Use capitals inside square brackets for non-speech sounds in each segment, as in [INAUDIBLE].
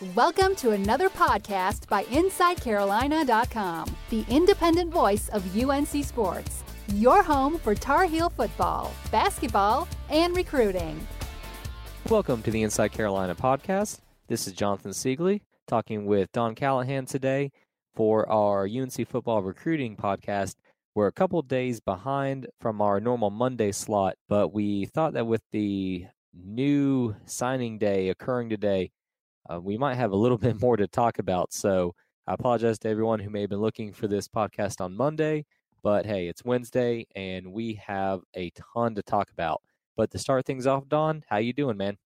Welcome to another podcast by InsideCarolina.com, the independent voice of UNC Sports, your home for Tar Heel football, basketball, and recruiting. Welcome to the Inside Carolina podcast. This is Jonathan Seiglie talking with Don Callahan today for our UNC football recruiting podcast. We're a couple days behind from our normal Monday slot, but we thought that with the new signing day occurring today, uh, we might have a little [LAUGHS] bit more to talk about. So I apologize to everyone who may have been looking for this podcast on Monday, but hey, it's Wednesday and we have a ton to talk about. But to start things off, Don, how you doing, man?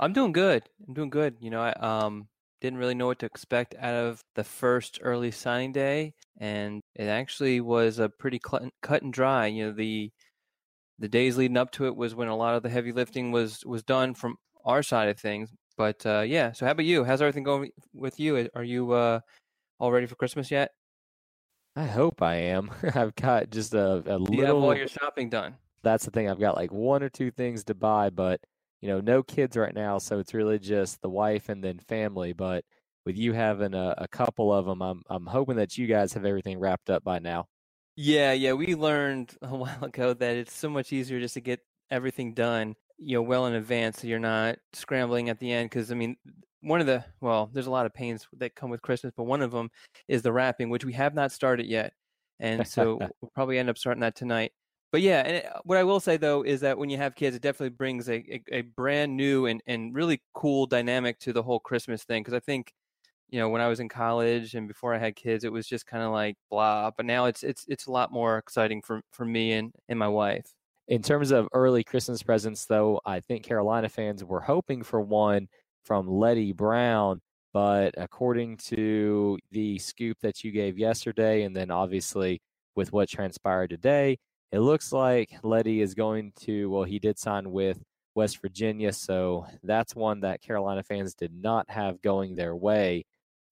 I'm doing good. I'm doing good. You know, I um didn't really know what to expect out of the first early signing day, and it actually was a pretty cut and dry. You know, the the days leading up to it was when a lot of the heavy lifting was was done from our side of things. But uh, yeah, so how about you? How's everything going with you? Are you uh, all ready for Christmas yet? I hope I am. [LAUGHS] I've got just a, a little. You have all your shopping done. That's the thing. I've got like one or two things to buy, but you know, no kids right now, so it's really just the wife and then family. But with you having a, a couple of them, I'm I'm hoping that you guys have everything wrapped up by now. Yeah, yeah, we learned a [LAUGHS] while ago that it's so much easier just to get everything done you know well in advance so you're not scrambling at the end because i mean one of the well there's a lot of pains that come with christmas but one of them is the wrapping which we have not started yet and so [LAUGHS] we'll probably end up starting that tonight. But yeah and uh, what i will say though is that when you have kids it definitely brings a, a, a brand new and, and really cool dynamic to the whole christmas thing because i think you know when i was in college and before i had kids it was just kind of like blah but now it's it's it's a lot more exciting for for me and and my wife in terms of early Christmas presents, though, I think Carolina fans were hoping for one from Leddie Brown. But according to the scoop that you gave yesterday, and then obviously with what transpired today, it looks like Leddie is going to, well, he did sign with West Virginia. So that's one that Carolina fans did not have going their way.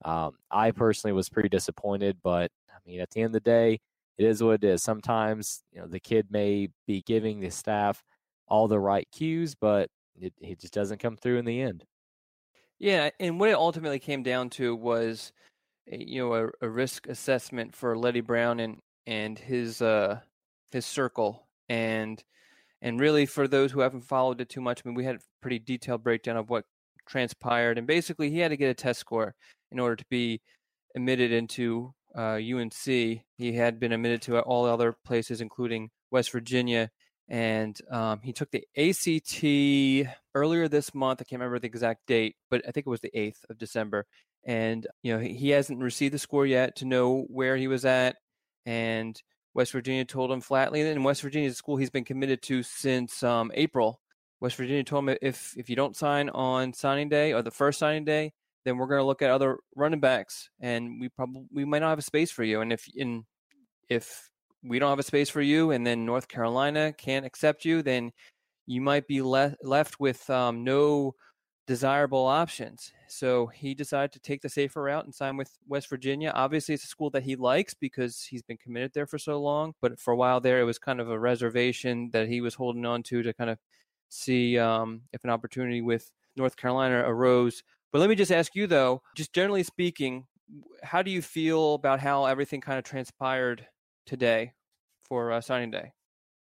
Um, I personally was pretty disappointed, but I mean, at the end of the day, it is what it is. Sometimes, you know, the kid may be giving the staff all the right cues, but it, it just doesn't come through in the end. Yeah, and what it ultimately came down to was, you know, a, a risk assessment for Leddie Brown and and his uh his circle, and and really for those who haven't followed it too much, I mean, we had a pretty detailed breakdown of what transpired, and basically he had to get a test score in order to be admitted into uh, UNC. He had been admitted to all other places, including West Virginia, and um, he took the ACT earlier this month. I can't remember the exact date, but I think it was the 8th of December. And you know he hasn't received the score yet to know where he was at, and West Virginia told him flatly. And West Virginia is a school he's been committed to since um, April. West Virginia told him if if you don't sign on signing day or the first signing day, then we're going to look at other running backs, and we probably we might not have a space for you. And if in if we don't have a space for you, and then North Carolina can't accept you, then you might be le- left with um, no desirable options. So he decided to take the safer route and sign with West Virginia. Obviously, it's a school that he likes because he's been committed there for so long. But for a while there, it was kind of a reservation that he was holding on to to kind of see um, if an opportunity with North Carolina arose. But let me just ask you though, just generally speaking, how do you feel about how everything kind of transpired today for uh, signing day?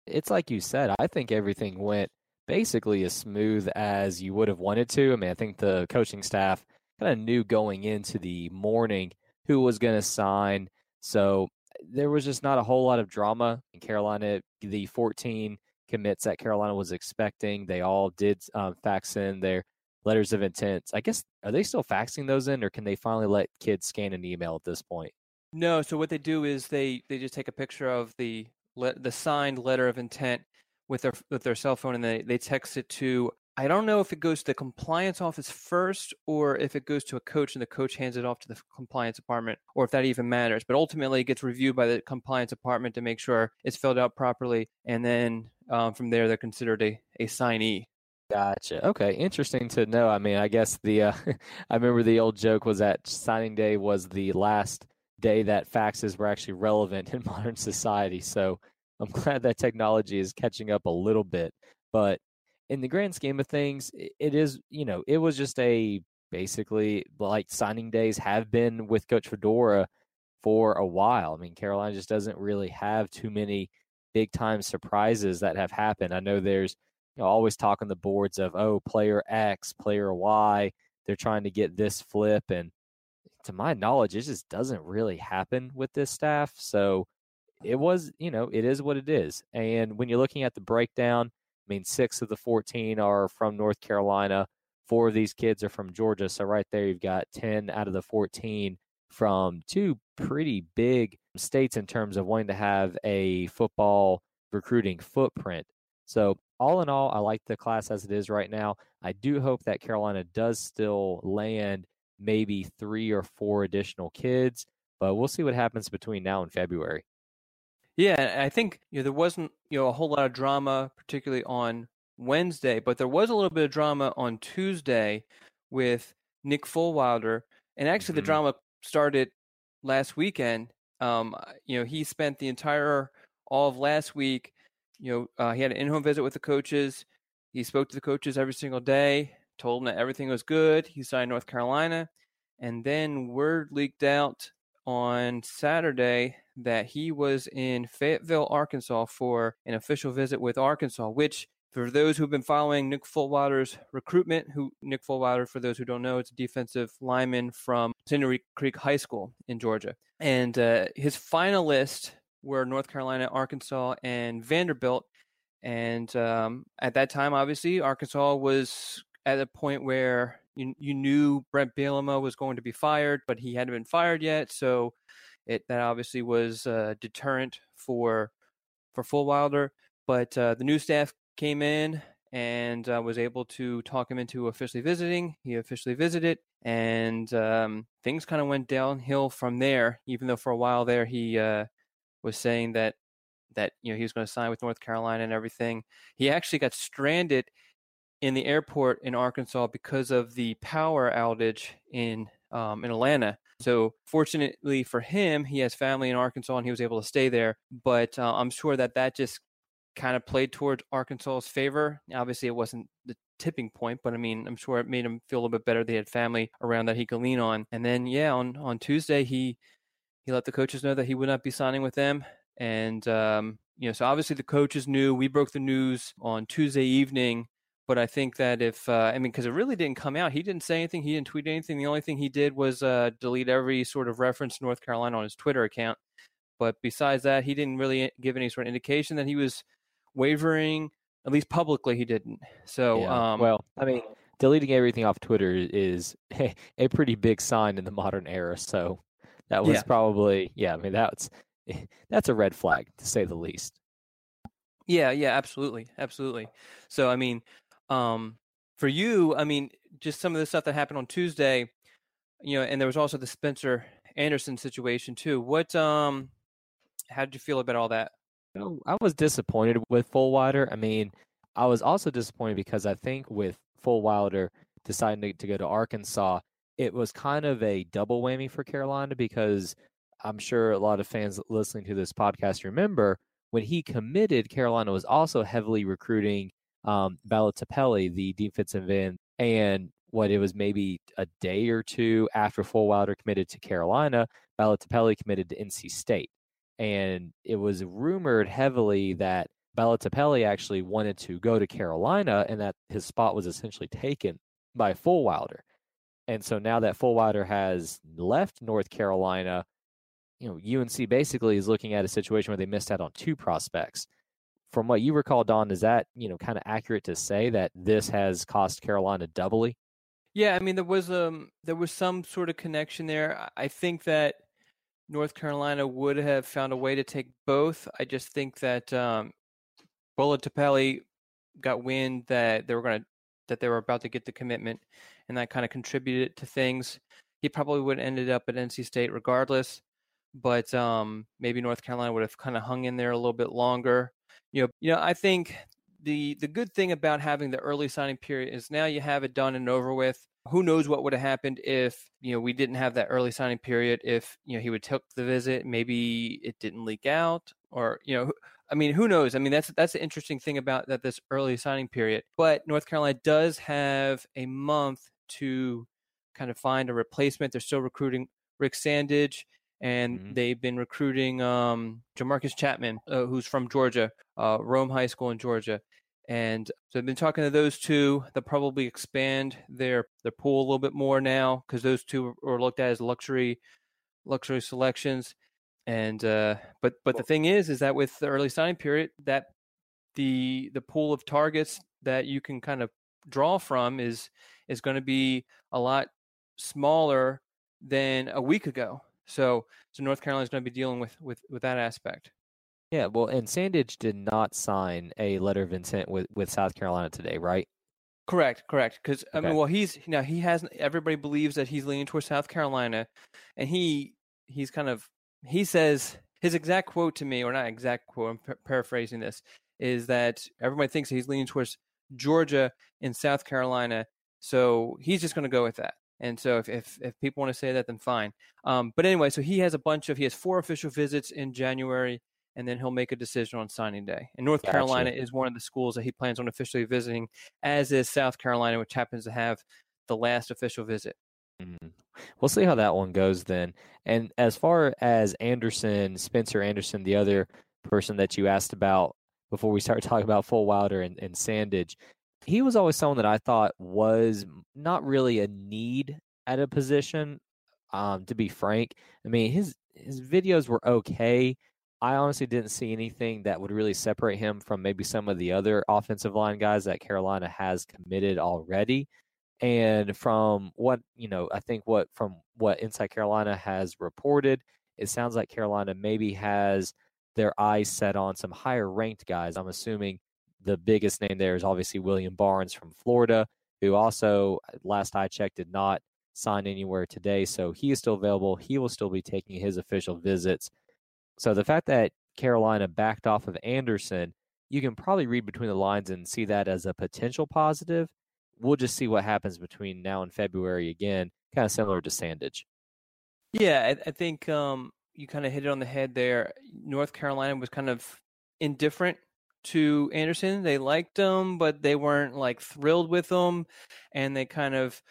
It's like you said. I think everything went basically as smooth as you would have wanted to. I mean, I think the coaching staff kind of knew going into the morning who was going to sign. So there was just not a whole lot of drama in Carolina. The 14 commits that Carolina was expecting, they all did um, fax in their letters of intent. I guess are they still faxing those in, or can they finally let kids scan an email at this point? No. So what they do is they they just take a picture of the the signed letter of intent with their with their cell phone and they they text it to. I don't know if it goes to the compliance office first or if it goes to a coach and the coach hands it off to the compliance department or if that even matters. But ultimately, it gets reviewed by the compliance department to make sure it's filled out properly. And then um, from there, they're considered a, a signee. Gotcha. Okay, interesting to know. I mean, I guess the uh, [LAUGHS] I remember the old joke was that signing day was the last day that faxes were actually relevant [LAUGHS] in modern society. So I'm glad that technology is catching up a little bit. But in the grand scheme of things, it is you know it was just a basically like signing days have been with Coach Fedora for a while. I mean, Carolina just doesn't really have too many big time surprises that have happened. I know there's you know, always talk on the boards of oh player X, player Y. They're trying to get this flip, and to my knowledge, it just doesn't really happen with this staff. So it was, you know, it is what it is. And when you're looking at the breakdown, I mean, six of the 14 are from North Carolina. Four of these kids are from Georgia. So right there, you've got 10 out of the 14 from two pretty big states in terms of wanting to have a football recruiting footprint. So all in all, I like the class as it is right now. I do hope that Carolina does still land maybe three or four additional kids, but we'll see what happens between now and February. Yeah, I think you know there wasn't you know a whole lot of drama, particularly on Wednesday, but there was a little bit of drama on Tuesday with Nick Fullwilder, and actually mm-hmm. the drama started last weekend. Um, you know, he spent the entire all of last week. You know, uh, he had an in-home visit with the coaches. He spoke to the coaches every single day, told them that everything was good. He signed North Carolina, and then word leaked out on Saturday that he was in Fayetteville, Arkansas for an official visit with Arkansas, which for those who've been following Nick Fullwilder's recruitment, who Nick Fullwilder, for those who don't know, it's a defensive lineman from Sandy Creek High School in Georgia. And uh, his finalists were North Carolina, Arkansas, and Vanderbilt. And um, at that time, obviously, Arkansas was at a point where you, you knew Bret Bielema was going to be fired, but he hadn't been fired yet. So it that obviously was a deterrent for for Fullwilder. But uh, the new staff came in and uh, was able to talk him into officially visiting. He officially visited, and um, things kind of went downhill from there. Even though for a while there he uh, was saying that that you know he was going to sign with North Carolina and everything. He actually got stranded in the airport in Arkansas because of the power outage in um, in Atlanta. So fortunately for him, he has family in Arkansas and he was able to stay there. But uh, I'm sure that that just kind of played towards Arkansas's favor. Obviously, it wasn't the tipping point, but I mean, I'm sure it made him feel a little bit better. They had family around that he could lean on. And then, yeah, on on Tuesday, he he let the coaches know that he would not be signing with them. And um, you know, so obviously the coaches knew. We broke the news on Tuesday evening. But I think that if uh, I mean, because it really didn't come out, he didn't say anything, he didn't tweet anything. The only thing he did was uh, delete every sort of reference to North Carolina on his Twitter account. But besides that, he didn't really give any sort of indication that he was wavering. At least publicly, he didn't. So, yeah. um, well, I mean, deleting everything off Twitter is [LAUGHS] a pretty big sign in the modern era. So that was yeah. probably, yeah. I mean, that's that's a red flag to say the least. Yeah, yeah, absolutely, absolutely. So, I mean, um, for you, I mean, just some of the stuff that happened on Tuesday, you know, and there was also the Spencer Anderson situation too. What, um, how did you feel about all that? Know, I was disappointed with Fullwilder. I mean, I was also disappointed because I think with Fullwilder deciding to, to go to Arkansas, it was kind of a double whammy for Carolina because I'm sure a lot of fans listening to this podcast remember when he committed, Carolina was also heavily recruiting um, Boletepeli, the defensive end, and what it was maybe a day or two after Fullwilder committed to Carolina, Boletepeli committed to NC State. And it was rumored heavily that Boletepeli actually wanted to go to Carolina and that his spot was essentially taken by Fullwilder. And so now that Fullwider has left North Carolina, you know, UNC basically is looking at a situation where they missed out on two prospects. From what you recall, Don, is that, you know, kind of accurate to say that this has cost Carolina doubly? Yeah, I mean there was um there was some sort of connection there. I think that North Carolina would have found a way to take both. I just think that um Boletepeli got wind that they were to that they were about to get the commitment, and that kind of contributed to things. He probably would have ended up at NC State regardless, but um, maybe North Carolina would have kind of hung in there a little bit longer. You know, you know, I think the the good thing about having the early signing period is now you have it done and over with. Who knows what would have happened if you know we didn't have that early signing period? If you know he would took the visit, maybe it didn't leak out, or you know I mean, who knows? I mean, that's that's the interesting thing about that this early signing period. But North Carolina does have a month to kind of find a replacement. They're still recruiting Rick Sandidge, and mm-hmm. they've been recruiting um, Jamarcus Chapman, uh, who's from Georgia, uh, Rome High School in Georgia. And so I've been talking to those two. They'll probably expand their their pool a little bit more now because those two are looked at as luxury luxury selections. And uh, but but the thing is, is that with the early signing period, that the the pool of targets that you can kind of draw from is is going to be a lot smaller than a week ago. So so North Carolina is going to be dealing with with with that aspect. Yeah, well, and Sandidge did not sign a letter of intent with with South Carolina today, right? Correct, correct. Because okay. I mean, well, he's now he has everybody believes that he's leaning towards South Carolina, and he he's kind of he says his exact quote to me, or not exact quote, I'm p- paraphrasing this, is that everybody thinks he's leaning towards Georgia and South Carolina, so he's just going to go with that. And so if, if, if people want to say that, then fine. Um, but anyway, so he has a bunch of he has four official visits in January, and then he'll make a decision on signing day. And North gotcha. Carolina is one of the schools that he plans on officially visiting, as is South Carolina, which happens to have the last official visit. Mm-hmm. We'll see how that one goes then. And as far as Anderson, Spencer Anderson, the other person that you asked about before we started talking about Fullwilder and, and Sandidge, he was always someone that I thought was not really a need at a position. Um, to be frank, I mean his his videos were okay. I honestly didn't see anything that would really separate him from maybe some of the other offensive line guys that Carolina has committed already. And from what you know, I think what from what Inside Carolina has reported, it sounds like Carolina maybe has their eyes set on some higher ranked guys. I'm assuming the biggest name there is obviously William Barnes from Florida, who also, last I checked, did not sign anywhere today. So he is still available. He will still be taking his official visits. So the fact that Carolina backed off of Anderson, you can probably read between the lines and see that as a potential positive. We'll just see what happens between now and February again, kind of similar to Sandidge. Yeah, I, I think um, you kind of hit it on the head there. North Carolina was kind of indifferent to Anderson. They liked him, but they weren't like thrilled with him. And they kind of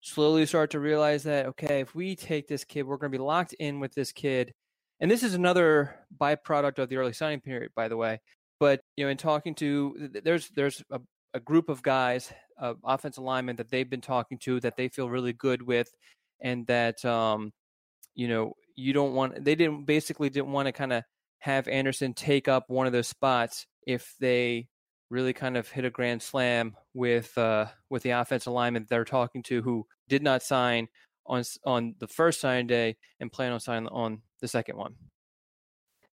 slowly start to realize that, okay, if we take this kid, we're going to be locked in with this kid. And this is another byproduct of the early signing period, by the way. But, you know, in talking to, there's, there's a, a group of guys, uh, offensive linemen that they've been talking to that they feel really good with and that, um, you know, you don't want, they didn't basically didn't want to kind of have Anderson take up one of those spots if they really kind of hit a grand slam with uh, with the offensive lineman they're talking to who did not sign on on the first signing day and plan on signing on the second one.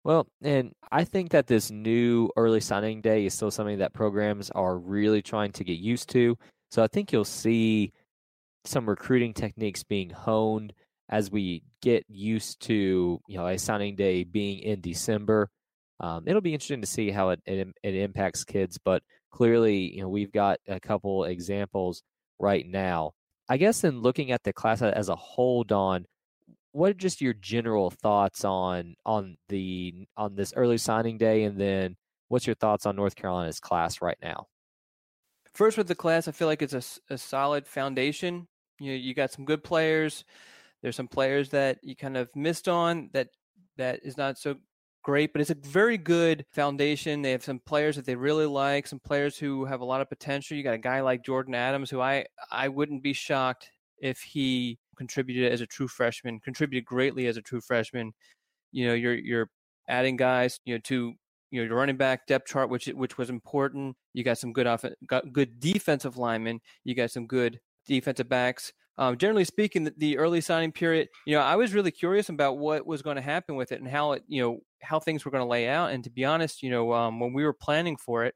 Well, and I think that this new early signing day is still something that programs are really trying to get used to. So I think you'll see some recruiting techniques being honed as we get used to, you know, a signing day being in December um, it'll be interesting to see how it, it, it impacts kids. But clearly, you know, we've got a couple examples right now. I guess in looking at the class as a whole, Don, what are just your general thoughts on on the on this early signing day, and then what's your thoughts on North Carolina's class right now? First, with the class, I feel like it's a, a solid foundation. You know, you got some good players. There's some players that you kind of missed on that that is not so great, but it's a very good foundation. They have some players that they really like, some players who have a lot of potential. You got a guy like Jordan Adams, who I I wouldn't be shocked if he contributed as a true freshman, contributed greatly as a true freshman. You know, you're you're adding guys, you know, to you know your running back depth chart, which which was important. You got some good off, got good defensive linemen. You got some good defensive backs. Um, generally speaking, the, the, early signing period, you know, I was really curious about what was going to happen with it and how it, you know, how things were going to lay out. And to be honest, you know, um, when we were planning for it,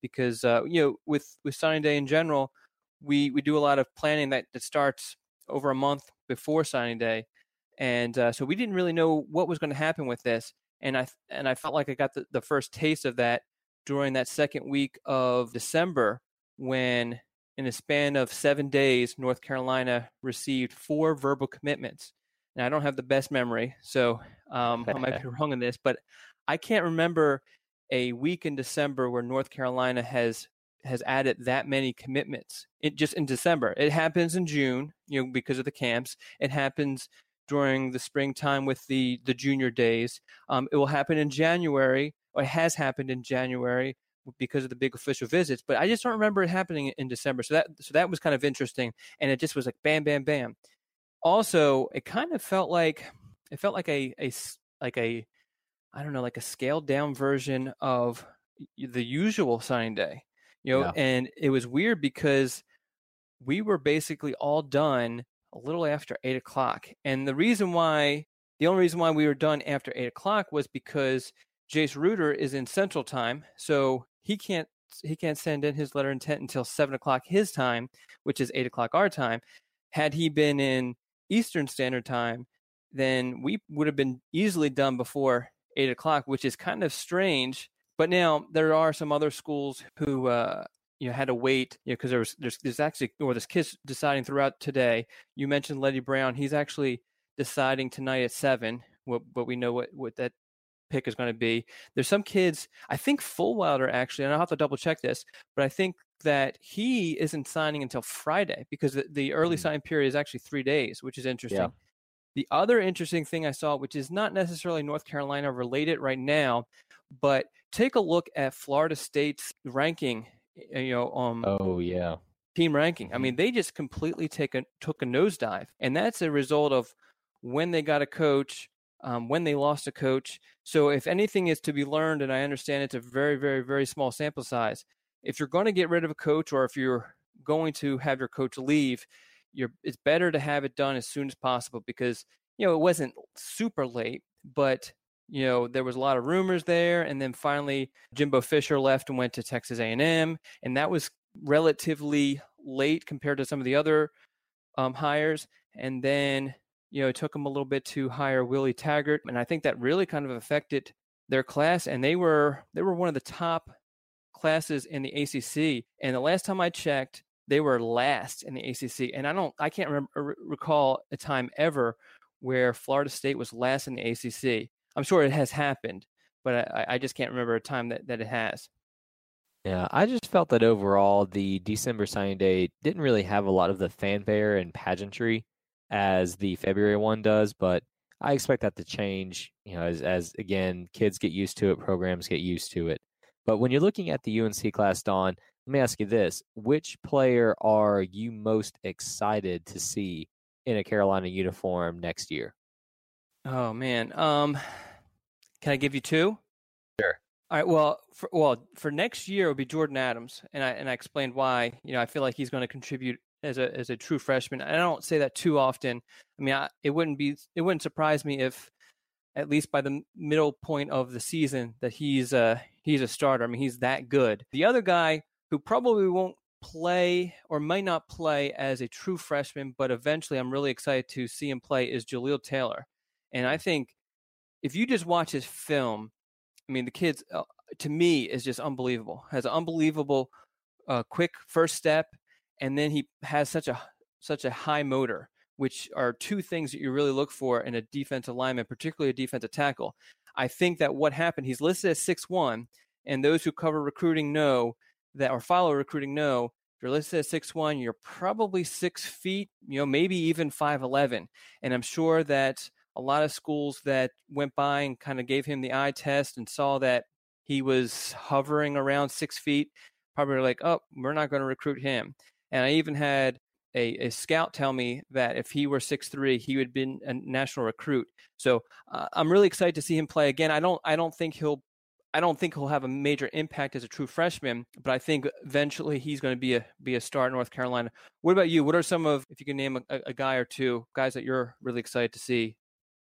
because uh, you know, with with signing day in general, we we do a lot of planning that, that starts over a month before signing day, and uh, so we didn't really know what was going to happen with this. And I and I felt like I got the, the first taste of that during that second week of December when in a span of seven days, North Carolina received four verbal commitments. Now, I don't have the best memory, so um, I might [LAUGHS] be wrong on this, but I can't remember a week in December where North Carolina has has added that many commitments it just in December. It happens in June, you know, because of the camps. It happens during the springtime with the the junior days. Um, it will happen in January, or it has happened in January because of the big official visits. But I just don't remember it happening in December. So that so that was kind of interesting, and it just was like bam, bam, bam. Also, it kind of felt like it felt like a a like a I don't know, like a scaled down version of the usual signing day, you know, yeah. and it was weird because we were basically all done a little after eight o'clock. And the reason why, the only reason why we were done after eight o'clock was because Jace Ruder is in Central Time, so he can't he can't send in his letter intent until seven o'clock his time, which is eight o'clock our time. Had he been in Eastern Standard Time, then we would have been easily done before eight o'clock, which is kind of strange. But now there are some other schools who uh, you know had to wait you know because there was there's, there's actually or this kid's deciding throughout today. You mentioned Leddie Brown. He's actually deciding tonight at seven. What what we know what what that pick is going to be. There's some kids. I think Fullwilder actually, and I'll have to double check this, but I think that he isn't signing until Friday because the, the early mm-hmm. sign period is actually three days, which is interesting. Yeah. The other interesting thing I saw, which is not necessarily North Carolina related right now, but take a look at Florida State's ranking. Eh, you know, um, oh yeah, team ranking. I mean, mm-hmm. they just completely take a took a nosedive, and that's a result of when they got a coach, um, when they lost a coach. So, if anything is to be learned, and I understand it's a very, very, very small sample size, if you're going to get rid of a coach, or if you're going to have your coach leave, it's better to have it done as soon as possible because you know it wasn't super late, but you know there was a lot of rumors there, and then finally Jimbo Fisher left and went to Texas A&M, and that was relatively late compared to some of the other um, hires, and then you know it took them a little bit to hire Willie Taggart, and I think that really kind of affected their class, and they were they were one of the top classes in the ACC. And the last time I checked, they were last in the ACC, and I don't, I can't remember, uh, recall a time ever where Florida State was last in the ACC. I'm sure it has happened, but I, I just can't remember a time that, that it has. Yeah, I just felt that overall the December signing day didn't really have a lot of the fanfare and pageantry as the February one does, but I expect that to change, you know, as as again kids get used to it, programs get used to it. But when you're looking at the UNC class, Don, let me ask you this: Which player are you most excited to see in a Carolina uniform next year? Oh man, um, can I give you two? Sure. All right. Well, for, well, for next year it would be Jordan Adams, and I and I explained why. You know, I feel like he's going to contribute as a as a true freshman. I don't say that too often. I mean, I, it wouldn't be it wouldn't surprise me if at least by the middle point of the season that he's uh he's a starter. I mean, he's that good. The other guy who probably won't play or might not play as a true freshman, but eventually I'm really excited to see him play is Jaleel Taylor. And I think if you just watch his film, I mean, the kid's uh, to me is just unbelievable. Has an unbelievable uh, quick first step, and then he has such a such a high motor, which are two things that you really look for in a defensive lineman, particularly a defensive tackle. I think that what happened, he's listed as six one, and those who cover recruiting know that or follow recruiting know you're listed at six one, you're probably six feet, you know, maybe even five eleven. And I'm sure that a lot of schools that went by and kind of gave him the eye test and saw that he was hovering around six feet, probably like, oh, we're not going to recruit him. And I even had a, a, scout tell me that if he were six three, he would have been a national recruit. So uh, I'm really excited to see him play again. I don't I don't think he'll I don't think he'll have a major impact as a true freshman, but I think eventually he's going to be a be a star at North Carolina. What about you? What are some of, if you can name a, a guy or two, guys that you're really excited to see?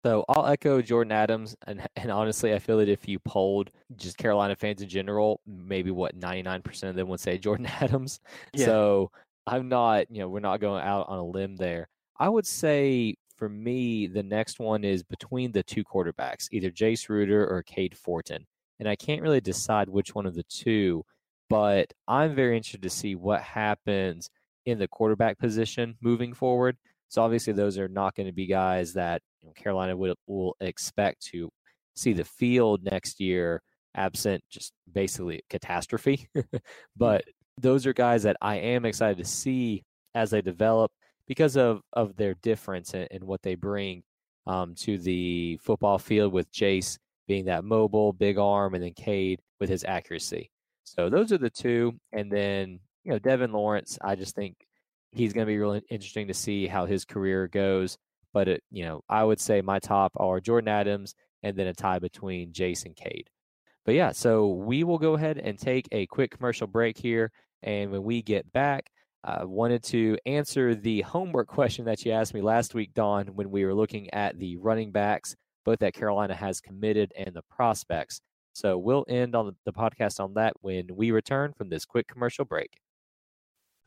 So I'll echo Jordan Adams, and [LAUGHS] and honestly, I feel that if you polled just Carolina fans in general, maybe what ninety nine percent of them would say [LAUGHS] Jordan Adams. Yeah. So I'm not, you know, we're not going out on a limb there. I would say for me, the next one is between the two quarterbacks, either Jace Ruder or Cade Fortin and I can't really decide which one of the two. But I'm very interested to see what happens in the quarterback position moving forward. So obviously, those are not going to be guys that you know, Carolina will, will expect to see the field next year, absent just basically catastrophe. [LAUGHS] but those are guys that I am excited to see as they develop because of, of their difference and, what they bring um, to the football field with Jace being that mobile, big arm, and then Cade with his accuracy. So those are the two. And then, you know, Devin Lawrence, I just think he's going to be really interesting to see how his career goes. But, it, you know, I would say my top are Jordan Adams and then a tie between and Cade. But yeah, so we will go ahead and take a quick commercial break here. And when we get back, I wanted to answer the homework [LAUGHS] question that you asked me last week, Don, when we were looking at the running backs, both that Carolina has committed and the prospects. So we'll end on the podcast on that when we return from this quick commercial break.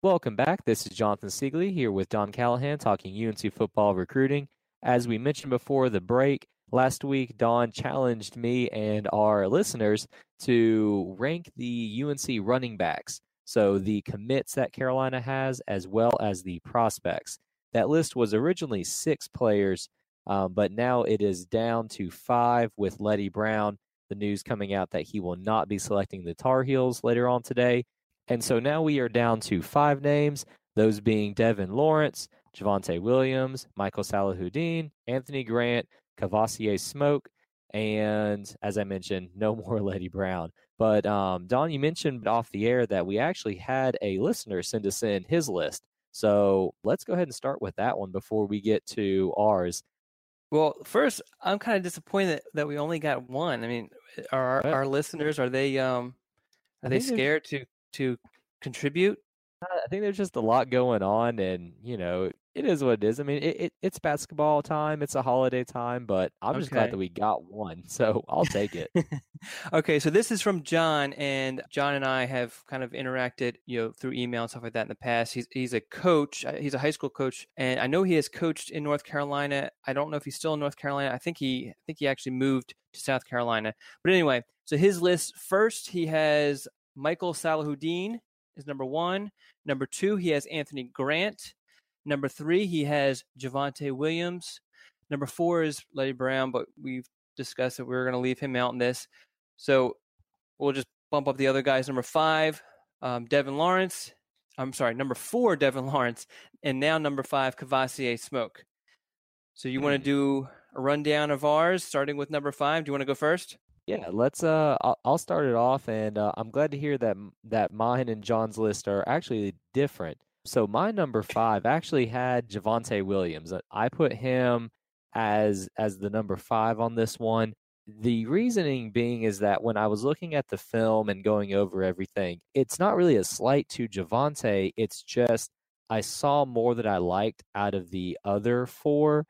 Welcome back. This is Jonathan Seiglie here with Don Callahan talking UNC football recruiting. As we mentioned before the break, last week Don challenged me and our listeners to rank the UNC running backs. So the commits that Carolina has, as well as the prospects. That list was originally six players, um, but now it is down to five with Leddie Brown. The news coming out that he will not be selecting the Tar Heels later on today. And so now we are down to five names, those being Devin Lawrence, Javonte Williams, Michael Salahuddin, Anthony Grant, Kavosiey Smoke, and as I mentioned, [LAUGHS] no more Leddie Brown. But um, Don, you mentioned off the air that we actually had a listener send us in his list. So let's go ahead and start with that one before we get to ours. Well, first, I'm kind of disappointed that we only got one. I mean, are our, our listeners are they um are they scared to to contribute? I think there's just a lot going on, and you know, it is what it is. I mean, it, it it's basketball time, it's a holiday time, but I'm just glad that we got one, so I'll take it. [LAUGHS] okay, so this is from John, and John and I have kind of interacted, you know, through email and stuff like that in the past. He's he's a coach, uh, he's a high school coach, and I know he has coached in North Carolina. I don't know if he's still in North Carolina. I think he I think he actually moved to South Carolina. But anyway, so his list first, he has Michael Salahuddin is number one. Number two, he has Anthony Grant. Number three, he has Javonte Williams. Number four is Leddie Brown, but we've discussed that we are going to leave him out in this. So we'll just bump up the other guys. Number five, um, Devin Lawrence. I'm sorry, number four, Devin Lawrence. And now number five, Kavosiey Smoke. So you mm. want to do a rundown of ours, starting with number five? Do you want to go first? Yeah, let's. Uh, I'll, start it off, and uh, I'm glad to hear that that mine and John's list are actually different. So my number five actually had Javonte Williams. Uh, I put him as as the number five on this one. The reasoning being is that when I was looking at the film and going over everything, it's not really a slight to Javonte. It's just I saw more that I liked out of the other four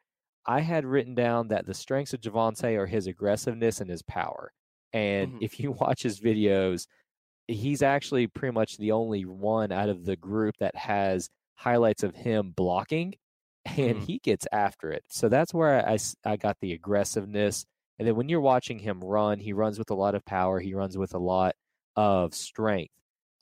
I had written down that the strengths of Javonte are his aggressiveness and his power. And mm-hmm. if you [LAUGHS] watch his videos, he's actually pretty much the only one out of the group that has highlights of him blocking and mm-hmm. he gets after it. So that's where I, I got the aggressiveness. And then when you're watching him run, he runs with a lot of power, he runs with a lot of strength.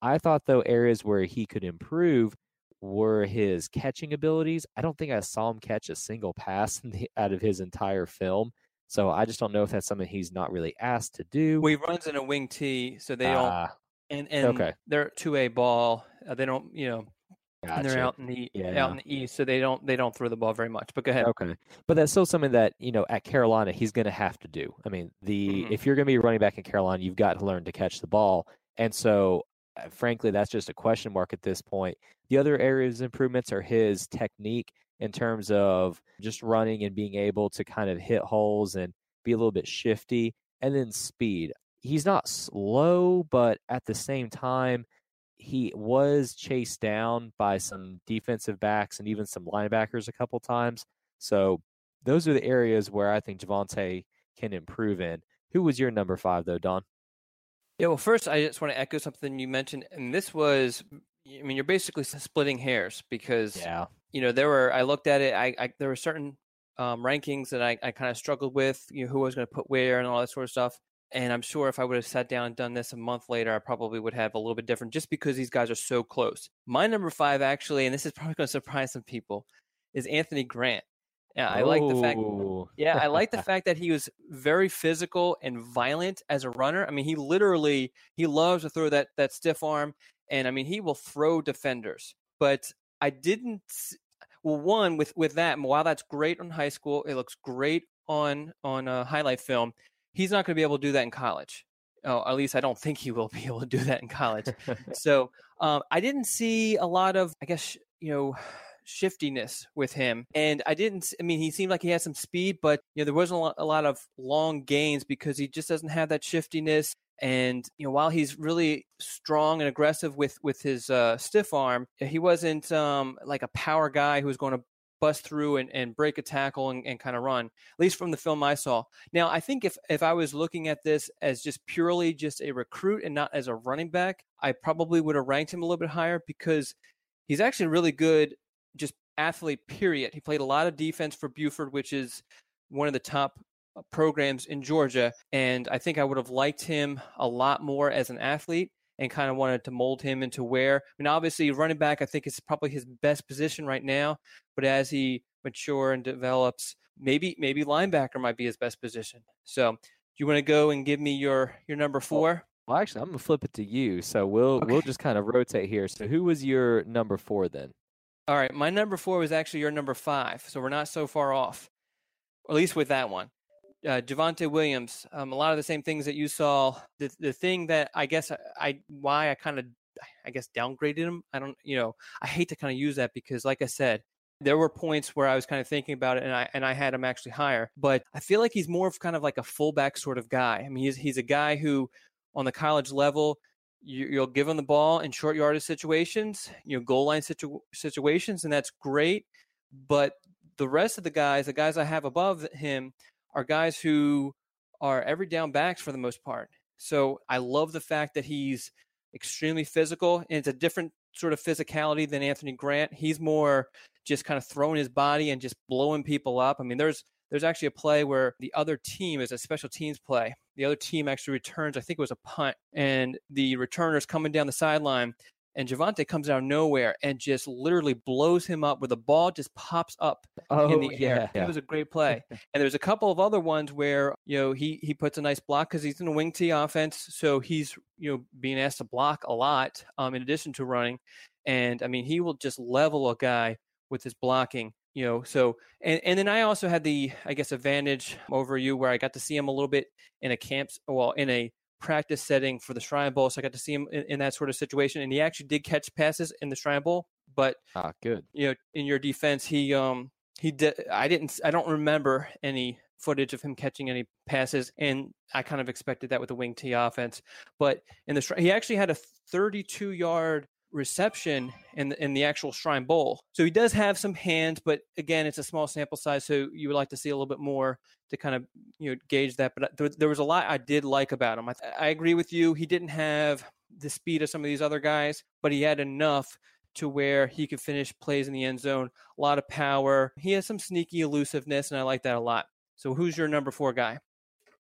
I thought, though, areas where he could improve were his catching abilities. I don't think I saw him catch a single pass [LAUGHS] the, out of his entire film. So I just don't know if that's something he's not really asked to do. Well, he runs in a wing T, so they don't. Uh, and and okay. they're two A ball. Uh, they don't, you know, gotcha. and they're out in the yeah. out in the east, so they don't they don't throw the ball very much. But go ahead. Okay, but that's still something that you know at Carolina he's going to have to do. I mean, the mm-hmm. if you're going to be running back in Carolina, you've got to learn to catch the ball. And so Uh, frankly, that's just a question mark at this point. The other areas improvements are his technique in terms of just running and being able to kind of hit holes and be a little bit shifty, and then speed. He's not slow, but at the same time, he was chased down by some defensive backs and even some linebackers a couple times. So those are the areas where I think Javonte can improve in. Who was your number five though, Don? Yeah, well, first, I just want to echo something you mentioned, and this was, I mean, you're basically splitting hairs because, Yeah. you know, there were, I looked at it, I, I there were certain um, rankings that I, I kind of struggled with, you know, who I was going to put where and all that sort of stuff. And I'm sure if I would have sat down and done this a month later, I probably would have a little bit different just because these guys are so close. My number five, actually, and this is probably going to surprise some people, is Anthony Grant. Yeah, I like the fact. Yeah, I like the [LAUGHS] fact that he was very physical and violent as a runner. I mean, he literally he loves to throw that that stiff arm, and I mean, he will throw defenders. But I didn't. Well, one with with that, while that's great on high school, it looks great on on a highlight film. He's not going to be able to do that in college. Oh, at least I don't think he will be able to do that in college. [LAUGHS] so um, I didn't see a lot of, I guess, you know, shiftiness with him. And I didn't, I mean, he seemed like he had some speed, but, you know, there wasn't a lot, a lot of long gains because he just doesn't have that shiftiness. And, you know, while he's really strong and aggressive with, with his uh, stiff arm, he wasn't um, like a power guy who was going to bust through and, and break a tackle and, and kind of run, at least from the film I saw. Now, I think if, if I was looking at this as just purely just a recruit and not as a running back, I probably would have ranked him a little bit higher because he's actually really good, just athlete, period. He played a lot of defense for Buford, which is one of the top uh, programs in Georgia. And I think I would have liked him a lot more as an athlete and kind of wanted to mold him into where, I mean, obviously, running back, I think is probably his best position right now. But as he mature and develops, maybe maybe linebacker might be his best position. So, do you want to go and give me your your number four? Well, actually, I'm gonna flip it to you. So we'll we'll just kind of rotate here. So who was your number four then? All right, my number four was actually your number five, so we're not so far off, or at least with that one. Uh, Javonte Williams, um, a lot of the same things that you saw. The the thing that I guess I, I why I kind of I guess downgraded him. I don't, you know, I hate to kind of use that because, like I said, there were points where I was kind of thinking about it, and I and I had him actually higher. But I feel like he's more of kind of like a fullback sort of guy. I mean, he's he's a guy who, on the college level, you, you'll give him the ball in short yardage situations, you know, goal line situ- situations, and that's great. But the rest of the guys, the guys I have above him, are guys who are every down backs for the most part. So I love the fact that he's extremely physical, and it's a different sort of physicality than Anthony Grant. He's more just kind of throwing his body and just blowing people up. I mean, there's there's actually a play where the other team is a special teams play. The other team actually returns, I think it was a punt, and the returner's coming down the sideline, and Javonte comes out of nowhere and just literally blows him up where the ball just pops up Oh in the air. yeah, It was a great play. [LAUGHS] and there's a couple of other ones where you know he he puts a nice block because he's in a wing T offense, so he's you know being asked to block a lot um, in addition to running. And I mean, he will just level a guy with his blocking. You know, so and and then I also had the I guess advantage over you where I got to see him a little bit in a camp, well, in a practice setting for the Shrine Bowl, so I got to see him in, in that sort of situation, and he actually did catch passes in the Shrine Bowl, but ah, good. you know, in your defense, he um he did. I didn't. I don't remember any footage of him catching any passes, and I kind of expected that with the wing T offense. But in the he actually had a 32 yard reception in the, in the actual Shrine Bowl. So he does have some hands, but again, it's a small sample size, so you would like to see a little bit more to kind of you know gauge that. But uh, there, there was a lot I did like about him. I, I agree with you. He didn't have the speed of some of these other guys, but he had enough to where he could finish plays in the end zone. A lot of power. He has some sneaky elusiveness, and I like that a lot. So who's your number four guy?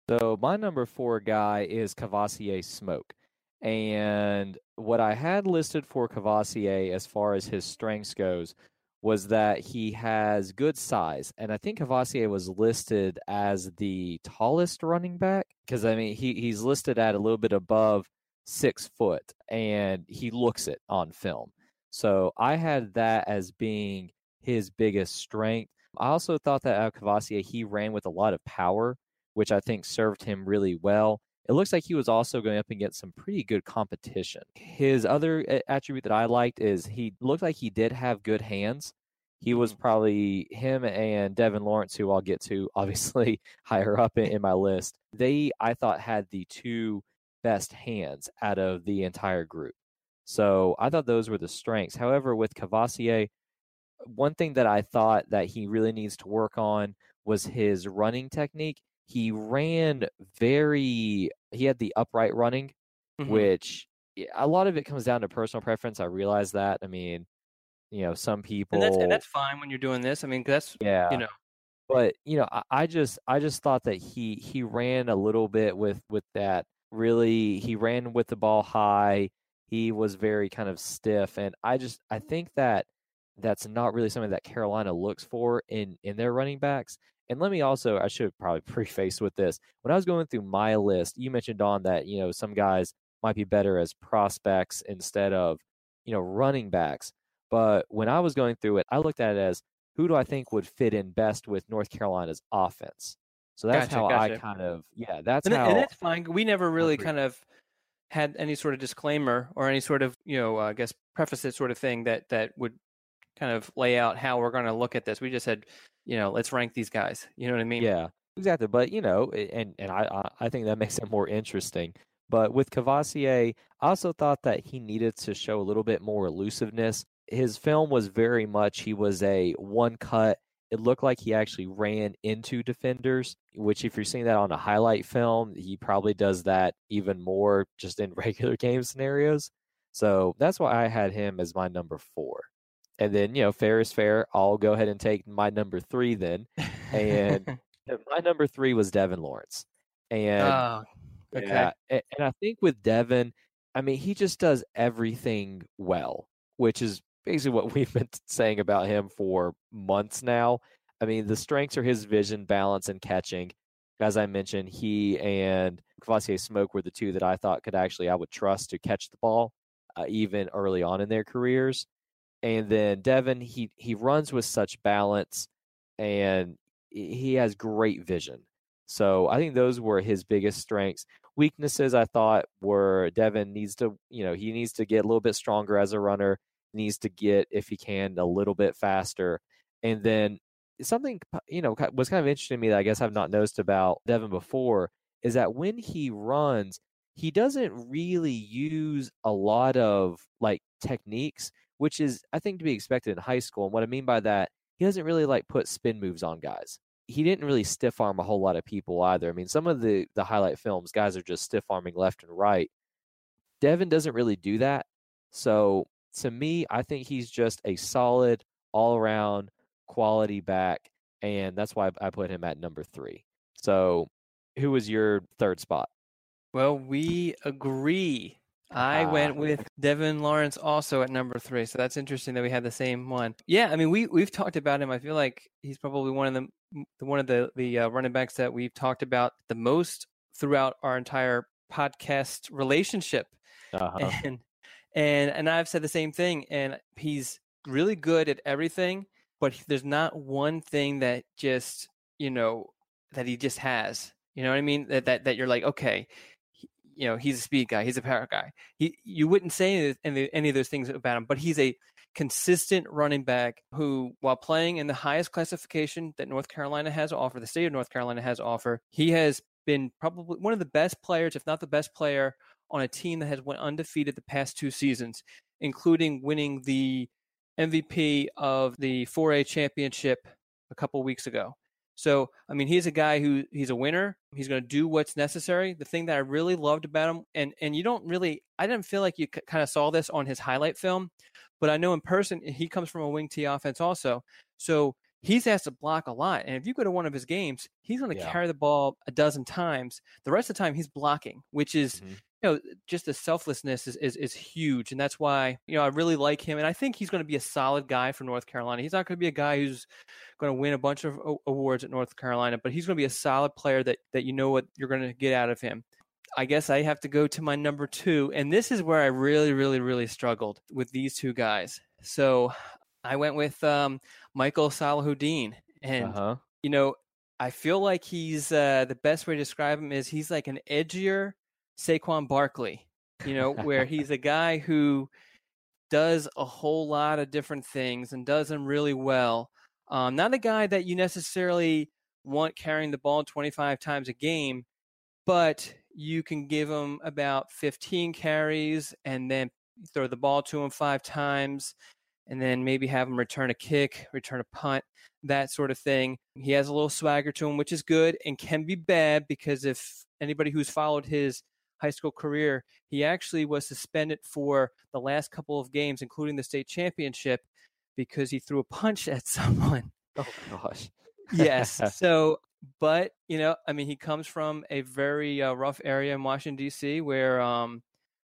So my number four guy is Kavosiey Smoke. And what I had listed for Kavosiey as far as his strengths goes was that he has good size. And I think Kavosiey was listed as the tallest running back because I mean he, he's listed at a little bit above six foot and he looks it on film. So I had that as being his biggest strength. I also thought that out of Kavosiey he ran with a lot of power, which I think served him really well. It looks like he was also going up against some pretty good competition. His other attribute that I liked is he looked like he did have good hands. He was mm-hmm. probably him and Devin Lawrence, who I'll get to [LAUGHS] obviously higher up in, in my list. They, I thought, had the two best hands out of the entire group. So I thought those were the strengths. However, with Kavosiey, one thing that I thought that he really needs to work on was his running technique. He ran very he had the upright running Mhm. which a lot of it comes down to personal preference. I realize that. I mean, you know, some people and that's and that's fine when you're doing this. I mean that's yeah. you know. but you know I, I just i just thought that he he ran a little bit with with that really he ran with the ball high he was very kind of stiff and i just i think that that's not really something that carolina looks for in in their running backs and let me also i should probably [LAUGHS] preface with this when i was going through my list you mentioned on that you know some guys might be better as prospects instead of you know running backs but when i was going through it i looked at it as who do I think would fit in best with North Carolina's offense? So that's Gotcha, how I kind of yeah, that's And, how and that's fine. We never really kind of had any sort of disclaimer or any sort of you know uh, I guess preface it sort of thing that that would kind of lay out how we're going to look at this. We just said you know let's rank these guys. You know what I mean? yeah, exactly. But you know, and and I I think that [LAUGHS] makes it more interesting. But with Kavosiey, I also thought that he needed to show a little bit more elusiveness. His film was very much he was a one cut. It looked like he actually ran into defenders, which if you're seeing that on a highlight film, he probably does that even more just in [LAUGHS] regular game scenarios. So that's why I had him as my number four. And then, you know, fair is fair. I'll go ahead and take my number three then. And [LAUGHS] my number three was Devin Lawrence. And oh, okay. yeah, and I think with Devin, I mean, he just does everything well, which is basically what [LAUGHS] we've been saying about him for months now. I mean, the strengths are his vision, balance, and catching. As I mentioned, he and Kavosiey Smoke were the two that I thought could actually I would trust to catch the ball, uh, even early on in their careers. And then Devin, he he runs with such balance, and he has great vision. So I think those were his biggest strengths. Weaknesses I thought were Devin needs to, you know, he needs to get a little bit stronger as a runner, needs to get, if he can, a little bit faster. And then something, you know, was kind of interesting to me that I guess I've not noticed about Devin before is that when he runs, he doesn't really use a lot of like techniques, which is, I think, to be expected in high school. And what I mean by that, he doesn't really like put spin moves on guys he didn't really stiff arm a whole lot of people either. I mean, some of the the highlight films, guys are just stiff arming left and right. Devin doesn't really do that. So to me, I think he's just a solid all around quality back, and that's why I put him at number three. So, who was your third spot? Well, we agree. I Ah. went with Devin Lawrence also at number three, so that's interesting that we had the same one. Yeah, I mean we we've talked about him. I feel like he's probably one of the one of the the uh, running backs that we've talked about the most throughout our entire podcast relationship. [LAUGHS] Uh-huh. And and and I've said the same thing. And he's really good at everything, but there's not one thing that just you know that he just has. You know what I mean? That that that you're like, okay, you know, he's a speed guy, he's a power guy. He you wouldn't say any, of those things about him, but he's a consistent running back who, while playing in the highest classification that North Carolina has offer, the state of North Carolina has offer, he has been probably one of the best players, if not the best player, on a team that has went undefeated the past two seasons, including winning the MVP of the 4A championship a couple weeks ago. So, I mean, he's a guy who he's a winner. He's going to do what's necessary. The thing that I really loved about him, and and you don't really, I didn't feel like you kind of saw this on his highlight film, but I know in person he comes from a wing T offense also. So he's asked to block a lot. And if you go to one of his games, he's going to Yeah. carry the ball a dozen times. The rest of the time, he's blocking, which is Mhm. you know just the selflessness is, is is huge and that's why you know i really like him and i think he's going to be a solid guy for north carolina he's not going to be a guy who's going to win a bunch of awards at north carolina but he's going to be a solid player that that you know what you're going to get out of him i guess i have to go to my number two and this is where i really really really struggled with these two guys so i went with um, michael salahuddin and Uh-huh. you know, I feel like he's uh, the best way to describe him is he's like an edgier Saquon Barkley, you know, where [LAUGHS] he's a guy who does a whole lot of different things and does them really well. Um, not a guy that you necessarily want carrying the ball 25 times a game, but you can give him about 15 carries and then throw the ball to him five times and then maybe have him return a kick, return a punt, that sort of thing. He has a little swagger to him, which is good and can be bad because if anybody who's followed his high school career, he actually was suspended for the last couple of games, including the state championship, because he threw a punch at [LAUGHS] someone. Oh gosh. yes. [LAUGHS] So, but you know, I mean, he comes from a very uh, rough area in Washington D.C. where um,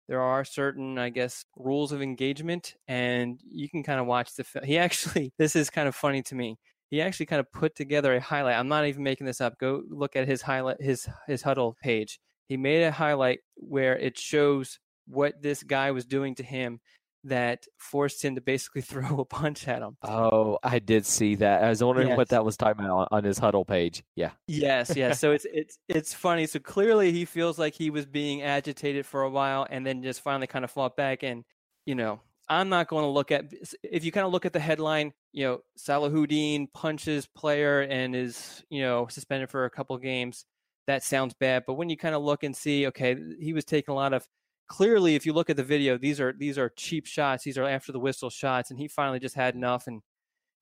there are certain, I guess, rules of engagement, and you can kind of watch the film. [LAUGHS] He actually, this is kind of funny to me. He actually kind of put together a highlight. I'm not even making this up. Go look at his highlight, his his huddle page. He made a highlight where it shows what this guy was doing to him that forced him to basically [LAUGHS] throw a punch at him. Oh, I did see that. I was wondering Yes. what that was talking about on, on his huddle page. Yeah. Yes, yes. So it's it's [LAUGHS] it's funny. So clearly he feels like he was being agitated for a while and then just finally kind of fought back and you know, I'm not going to look at if you kind of look at the headline, you know, Salahuddin punches player and is, you know, suspended for a couple games. That sounds bad, but when you kind of look and see, okay, he was taking a lot of clearly if you look at the video, these are these are cheap shots. These are after the whistle shots and he finally just had enough and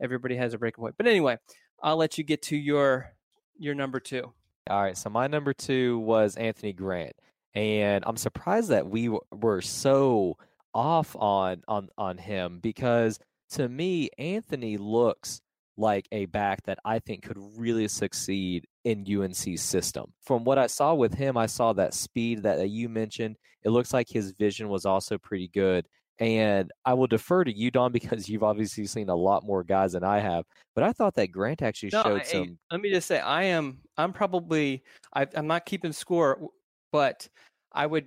everybody has a breaking point. But anyway, I'll let you get to your your number 2. All right. So my number two was Anthony Grant, and I'm surprised that we w- were so off on on on him because to me, Anthony looks like a back that I think could really succeed in UNC's system. From what I saw with him, I saw that speed that you mentioned. It looks like his vision was also pretty good. And I will defer to you, Don, [LAUGHS] because you've obviously seen a lot more guys than I have. But I thought that Grant actually No, showed I- some. let me just say, I am. I'm probably. I, I'm not keeping score, but I would.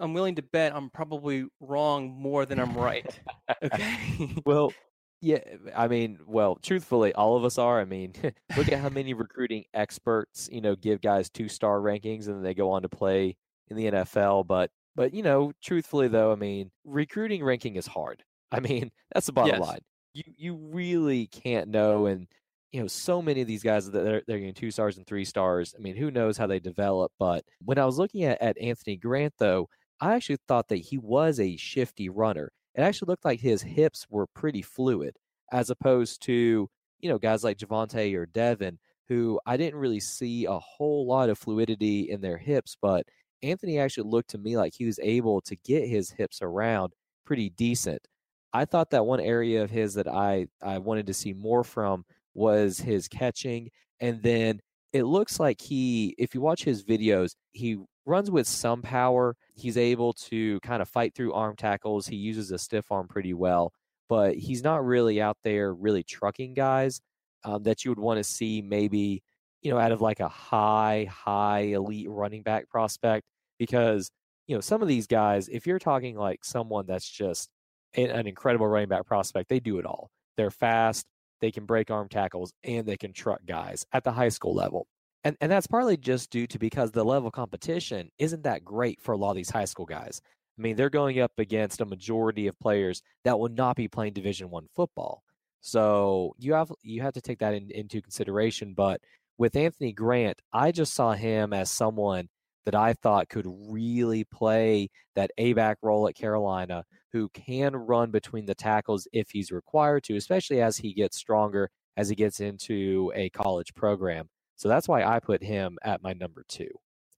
I'm willing to bet I'm probably wrong more than I'm right. [LAUGHS] Okay. [LAUGHS] Well, yeah, I mean, well, truthfully, all of us are. I mean, [LAUGHS] look at how many recruiting experts, you know, give guys two-star rankings and then they go on to play in the NFL. But, but you know, truthfully though, I mean, recruiting ranking is hard. I mean, [LAUGHS] that's the bottom Yes. line. You you really can't know, and you know, so many of these guys that they're they're getting two stars and three stars. I mean, who knows how they develop? But when I was looking at at Anthony Grant, though, I actually thought that he was a shifty runner it actually looked like his hips were pretty fluid as opposed to you know guys like Javonte or Devin who I didn't really see a whole lot of fluidity in their hips but Anthony actually looked to me like he was able to get his hips around pretty decent. I thought that one area of his that I I wanted to see more from was his catching and then it looks like he if you watch his videos he runs with some power. He's able to kind of fight through arm tackles. He uses a stiff arm pretty well, but he's not really out there really trucking guys um, that you would want to see maybe, you know, out of like a high, high elite running back prospect. Because, you know, some of these guys, if you're talking like someone that's just an, an incredible running back prospect, they do it all. They're fast, they can break arm tackles, and they can truck guys at the high school level. And and that's partly just due to because the level of competition isn't that great for a lot of these high school guys. I mean, they're going up against a majority of players that will not be playing Division One football. So you have you have to take that in, into consideration. But with Anthony Grant, I just saw him as someone that I thought could really play that A back role at Carolina, who can run between the tackles if he's required to, especially as he gets stronger as he gets into a college program. So that's why I put him at my number two.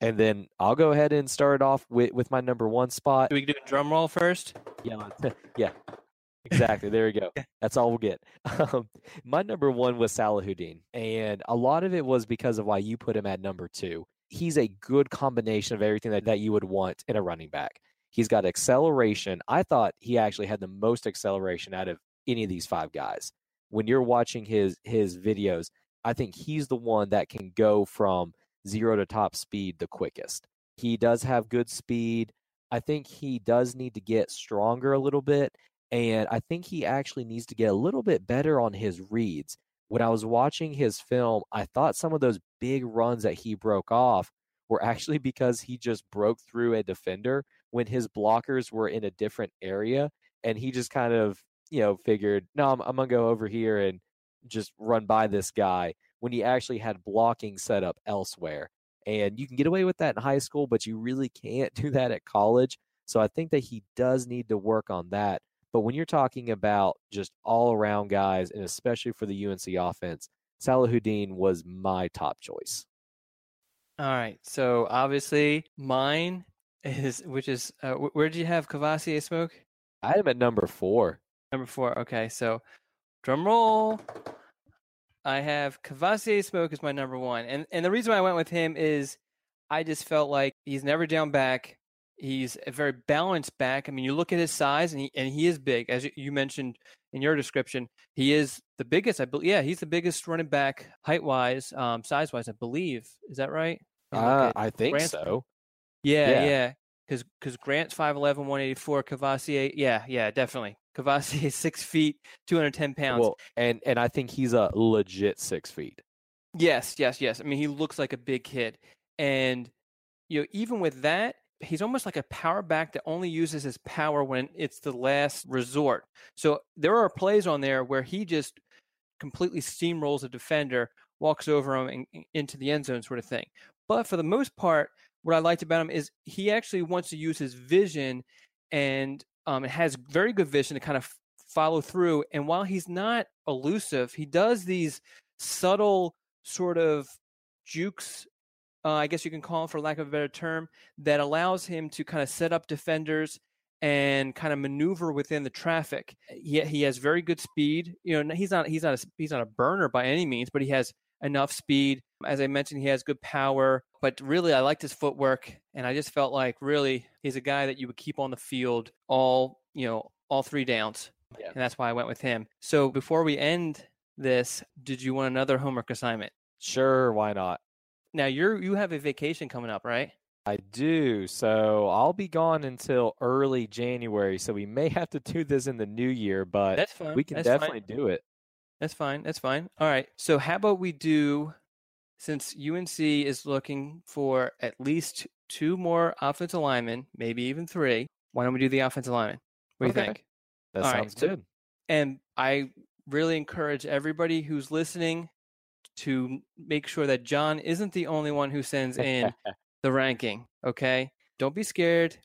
And then I'll go ahead and start off with, with my number one spot. Do we do a drum roll first? Yeah, [LAUGHS] yeah, exactly. There we go. [LAUGHS] That's all we'll get. Um, my number one was Salahuddin, and a lot of it was because of why you put him at number two. He's a good combination of everything that, that you would want in a running back. He's got acceleration. I thought he actually had the most acceleration out of any of these five guys. When you're watching his his videos, I think he's the one that can go from zero to top speed the quickest. He does have good speed. I think he does need to get stronger a little bit. And I think he actually needs to get a little bit better on his reads. When I was watching his film, I thought some of those big runs that he broke off were actually [LAUGHS] because he just broke through a defender when his blockers were in a different area. And he just kind of, you know, figured, no, I'm, I'm going to go over here and just run by this guy when he actually had blocking set up elsewhere. And you can get away with that in high school, but you really can't [LAUGHS] do that at college. So I think that he does need to work on that. But when you're talking about just all around guys, and especially for the UNC offense, Salahuddin was my top choice. All right. So obviously, mine is which is uh, where did you have Kavosiey Smoke? I had him at number four. Number four. Okay, so drum roll. I have Kavosiey Smoke as my number one, and and the reason why I went with him is I just felt like he's never down back. He's a very balanced back. I mean, you look at his size, and he and he is big, as you mentioned in your description. He is the biggest. I believe. Yeah, he's the biggest running back height wise, um, size wise. I believe. Is that right? Uh, I think Grant's, so. Yeah, yeah. Because yeah. because Grant's 5'11", 184, Kavosiey. Yeah, yeah, definitely. Kavosiey is six feet, two hundred ten pounds. Well, and and I think he's a legit six feet. Yes, yes, yes. I mean, he looks like a big kid, and you know, even with that, he's almost like a power back that only uses his power when it's the last resort. So there are plays on there where he just completely steamrolls a defender, walks over him and into the end zone, sort of thing. But for the most part, what I liked about him is he actually wants to use his vision and um, has very good vision to kind of follow through. And while he's not elusive, he does these subtle sort of jukes uh, I guess you can call him for lack of a better term, that allows him to kind of set up defenders and kind of maneuver within the traffic. He he has very good speed. You know, he's not he's not a, he's not a burner by any means, but he has enough speed. As I mentioned, he has good power. But really, I liked his footwork, and I just felt like really he's a guy that you would keep on the field all you know all three downs, yeah. and that's why I went with him. So before we end this, did you want another homework assignment? Sure, why not? Now you're you have a vacation coming up, right? I do. So I'll be gone until early January. So we may have to do this in the new year, but we can that's definitely fine. do it. That's fine. That's fine. All right. So how about we do since UNC is looking for at least two more offensive linemen, maybe even three, why don't we do the offensive lineman? What do okay. you think? That All sounds right. good. And I really encourage everybody who's listening to make sure that John isn't the only one who sends in [LAUGHS] the ranking. Okay. Don't be scared.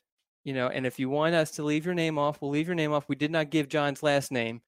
You know, and if you want us to leave your name off, we'll leave your name off. We did not give John's last name.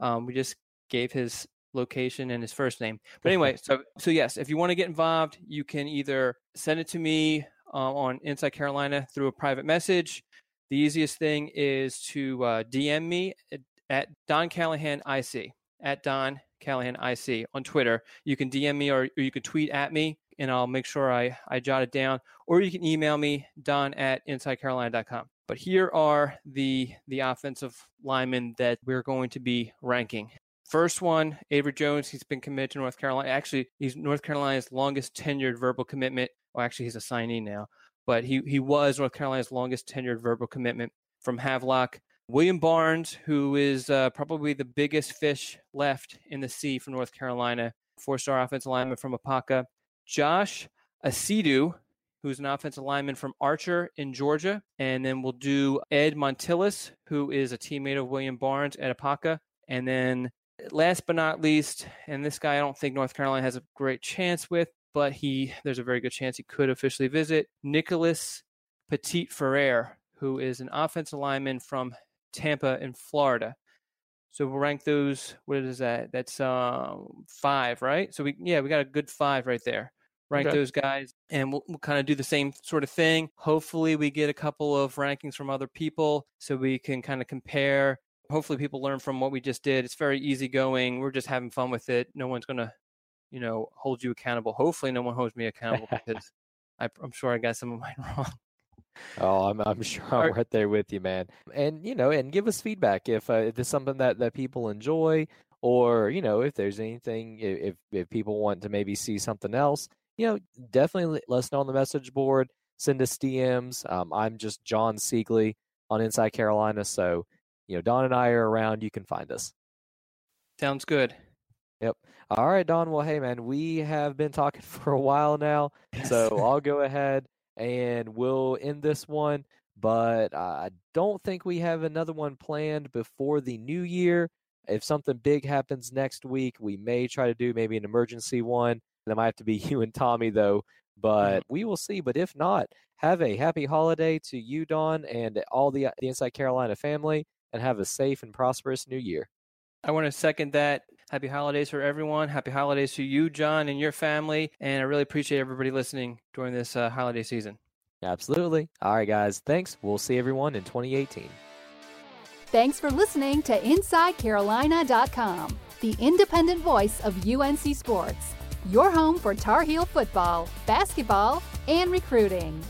Um, we just gave his location and his first name. But anyway, so so yes, if you want to get involved, you can either send it to me uh, on Inside Carolina through a private message. The easiest thing is to uh, DM me at, at Don Callahan IC at Don Callahan IC on Twitter. You can DM me or, or you can tweet at me and I'll make sure I, I jot it down. Or you can email me, don at insidecarolina.com. But here are the the offensive linemen that we're going to be ranking. First one, Avery Jones. He's been committed to North Carolina. Actually, he's North Carolina's longest tenured verbal commitment. Well, actually, he's a signee now, but he he was North Carolina's longest tenured verbal commitment from Havelock. William Barnes, who is uh, probably the biggest fish left in the sea from North Carolina, four star offensive lineman from Apopka. Josh Ezeudu, who's an offensive lineman from Archer in Georgia. And then we'll do Ed Montilus, who is a teammate of William Barnes at Apopka. And then last but not least, and this guy I don't think North Carolina has a great chance with, but he there's a very good chance he could officially visit Nicholas Petit-Frere, who is an offensive lineman from Tampa, in Florida. So we'll rank those. What is that? That's um, five, right? So we yeah we got a good five right there. Rank okay. those guys, and we'll, we'll kind of do the same sort of thing. Hopefully, we get a couple of rankings from other people, so we can kind of compare. Hopefully, people learn from what we just did. It's very easygoing. We're just having fun with it. No one's gonna, you know, hold you accountable. Hopefully, no one holds me accountable [LAUGHS] because I, I'm sure I got some of mine [LAUGHS] wrong. Oh, I'm I'm sure I'm right there with you, man. And you know, and give us feedback if uh, if it's something that that people enjoy, or you know, if there's anything, if if people want to maybe see something else, you know, definitely let us know on the message board. Send us DMs. Um, I'm just Jon Seiglie on Inside Carolina, so you know, Don and I are around. You can find us. Sounds good. Yep. All right, Don. Well, hey, man, we have been talking [LAUGHS] for a while now, yes. so I'll go ahead and we'll end this one. But I don't think we have another one planned before the new year. If something big happens next week, we may try to do maybe an emergency one. That might have to be [LAUGHS] you and Tommy though, but mm-hmm. we will see. But if not, have a happy holiday to you, Don, and all the the Inside Carolina family, and have a safe and prosperous new year. I want to second that. Happy holidays for everyone. Happy holidays to you, Jon, and your family. And I really appreciate everybody listening during this uh, holiday season. Absolutely. All right, guys. Thanks. We'll see everyone in 2018. Thanks for listening to InsideCarolina.com, the independent voice of UNC Sports, your home for Tar Heel football, basketball, and recruiting.